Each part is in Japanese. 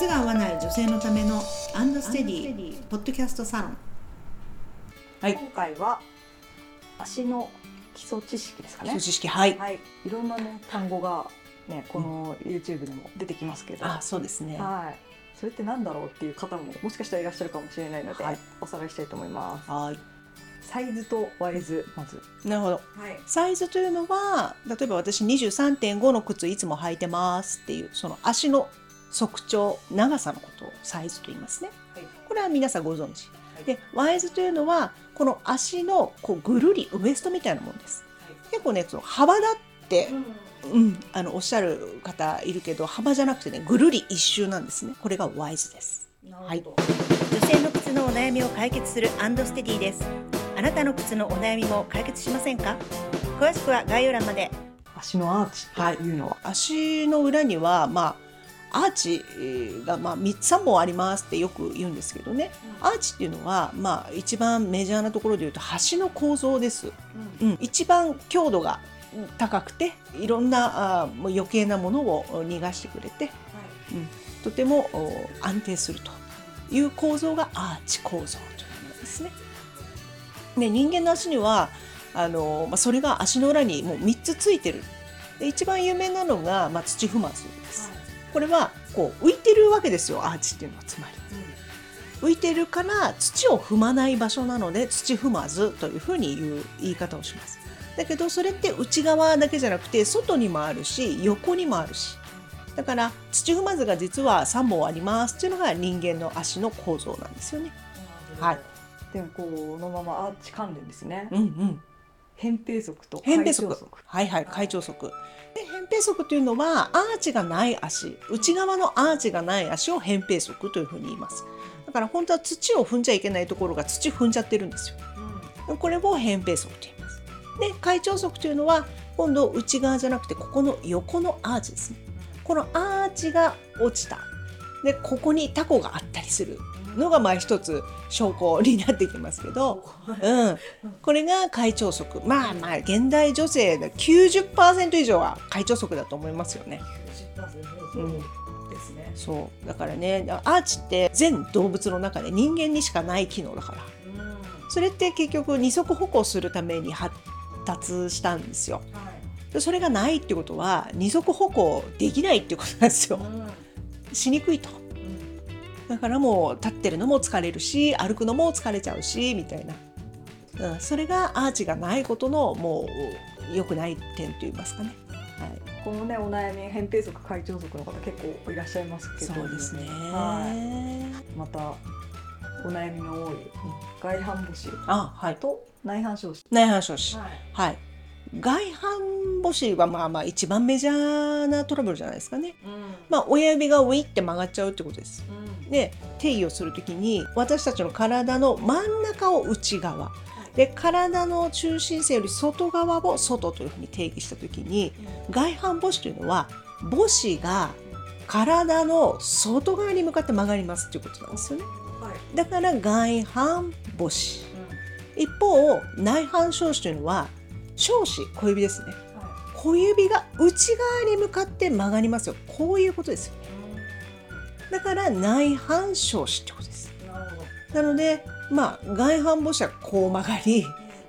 靴が合わない女性のためのアンドステディポッドキャストサロン。はい。今回は足の基礎知識ですかね。基礎知識はい、はい。いろんなね単語がねこの YouTube でも出てきますけど、あそうですね。はい。それってなんだろうっていう方ももしかしたらいらっしゃるかもしれないので、はい。おさらいしたいと思います。はい。サイズとワイズまず。なるほど。はい。サイズというのは例えば私23.5の靴いつも履いてますっていうその足の測長長さのことをサイズと言いますね。はい。これは皆さんご存知。はい。でワイズというのはこの足のこうぐるりウエストみたいなもんです。結構ねその幅だって、うん、あのおっしゃる方いるけど幅じゃなくてねぐるり一周なんですね。これがワイズです。なるほど。女性の靴のお悩みを解決するアンドステディです。あなたの靴のお悩みも解決しませんか？詳しくは概要欄まで。足のアーチっていうのは、足の裏にはまあアーチがまあ3 3本ありますってよく言うんですけどね。アーチっていうのはまあ一番メジャーなところで言うと橋の構造です、うん、一番強度が高くていろんなあ余計なものを逃がしてくれてとてもお安定するという構造がアーチ構造というものですね。ね人間の足にはあの、まあ、それが足の裏にもう3つついてる。で一番有名なのが、まあ、土踏まずです。これはこう浮いてるわけですよアーチっていうのはつまり。浮いてるから土を踏まない場所なので土踏まずというふうに言う言い方をします。だけどそれって内側だけじゃなくて外にもあるし横にもあるしだから土踏まずが実は3本ありますっていうのが人間の足の構造なんですよね。はいでもこのままアーチ関連ですね、うんうん。扁平足と扁平足。はいはい、開腸足。で、扁平足というのはアーチがない足、内側のアーチがない足を扁平足というふうに言います。だから本当は土を踏んじゃいけないところが土踏んじゃってるんですよ。これを扁平足と言います。で、開腸足というのは今度内側じゃなくてここの横のアーチですね。このアーチが落ちた。で、ここにタコがあったりするのがまあ一つ証拠になってきますけど、うん、これが会長足まあまあ現代女性の90%以上は会長足だと思いますよね。うん。ですね。そう。だからねアーチって全動物の中で人間にしかない機能だから。それって結局二足歩行するために発達したんですよ。でそれがないってことは二足歩行できないってことなんですよ。しにくいと。だからもう立ってるのも疲れるし歩くのも疲れちゃうしみたいな、うん、それがアーチがないことのもう良くない点といいますかね。はいこのねお悩み扁平足開腸足の方結構いらっしゃいますけどそうですね。はいまたお悩みの多い外反母趾あ、はい。と内反小趾内反小趾。はいはい。外反母趾はまあまあ一番メジャーなトラブルじゃないですかね。まあ親指がウィって曲がっちゃうってことです。で定義をするときに私たちの体の真ん中を内側で体の中心線より外側を外というふうに定義したときに外反母趾というのは母趾が体の外側に向かって曲がりますということなんですよね。はいだから外反母趾。一方内反小趾というのは小趾小指ですね。小指が内側に向かって曲がりますよ。こういうことですよ。だから内反小趾ってことです。なので、まあ、外反母趾はこう曲がり、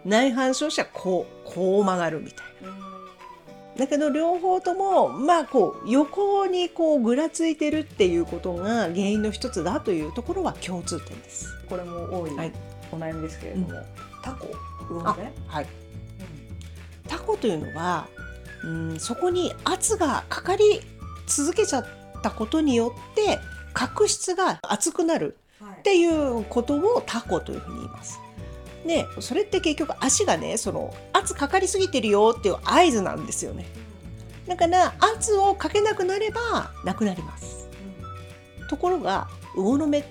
内反小趾はこう、こう曲がるみたいな。だけど両方とも、まあ、こう、横にこう、ぐらついてるっていうことが原因の一つだというところは共通点です。これも多いはいお悩みですけれども、タコ？魚あのね、はい。タコというのは、うん、そこに圧がかかり続けちゃったことによって、角質が厚くなるっていうことをタコというふうに言います。でそれって結局足がねその圧かかりすぎてるよっていう合図なんですよね。だから圧をかけなくなればなくなります。ところが魚の目っ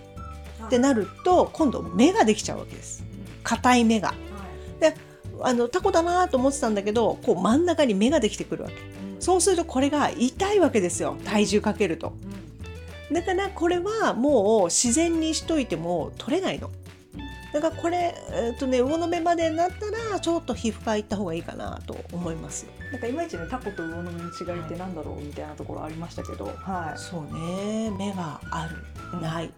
てなると今度目ができちゃうわけです。硬い目があのタコだなと思ってたんだけどこう真ん中に目ができてくるわけ。そうするとこれが痛いわけですよ。体重かけると。だからこれはもう自然にしといても取れないの。だからこれ、えっとね、魚の目までになったらちょっと皮膚科行った方がいいかなと思います。なんかいまいちねタコと魚の目の違いってなんだろうみたいなところありましたけど、はそうね。目がある。ないい、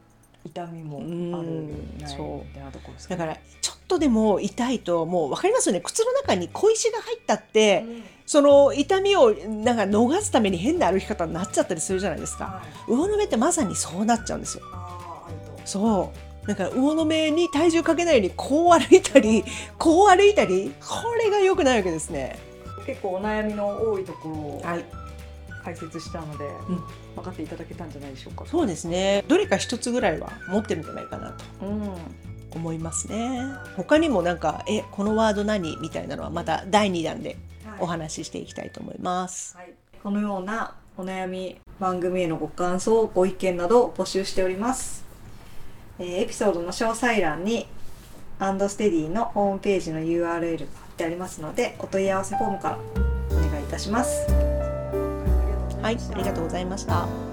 痛みもあうん。るそう。だからちょっとでも痛いともう分かりますよね。靴の中に小石が入ったって、うん。その痛みをなんか逃すために変な歩き方になっちゃったりするじゃないですか。はい、魚の目ってまさにそうなっちゃうんですよ。そう。だから魚の目に体重かけないようにこう歩いたり こう歩いたりこれが良くないわけですね。結構お悩みの多いところをはい解説したので、うん。分かっていただけたんじゃないでしょうか。そうですね。どれか一つぐらいは持ってるんじゃないかなとうん。思いますね。他にもなんかえこのワード何みたいなのはまた第2弾でお話ししていきたいと思います。はい、このようなお悩み番組へのご感想ご意見などを募集しております、えーエピソードの詳細欄にアンドステディのホームページの URL が貼ってありますのでお問い合わせフォームからお願いいたしますはいありがとうございました。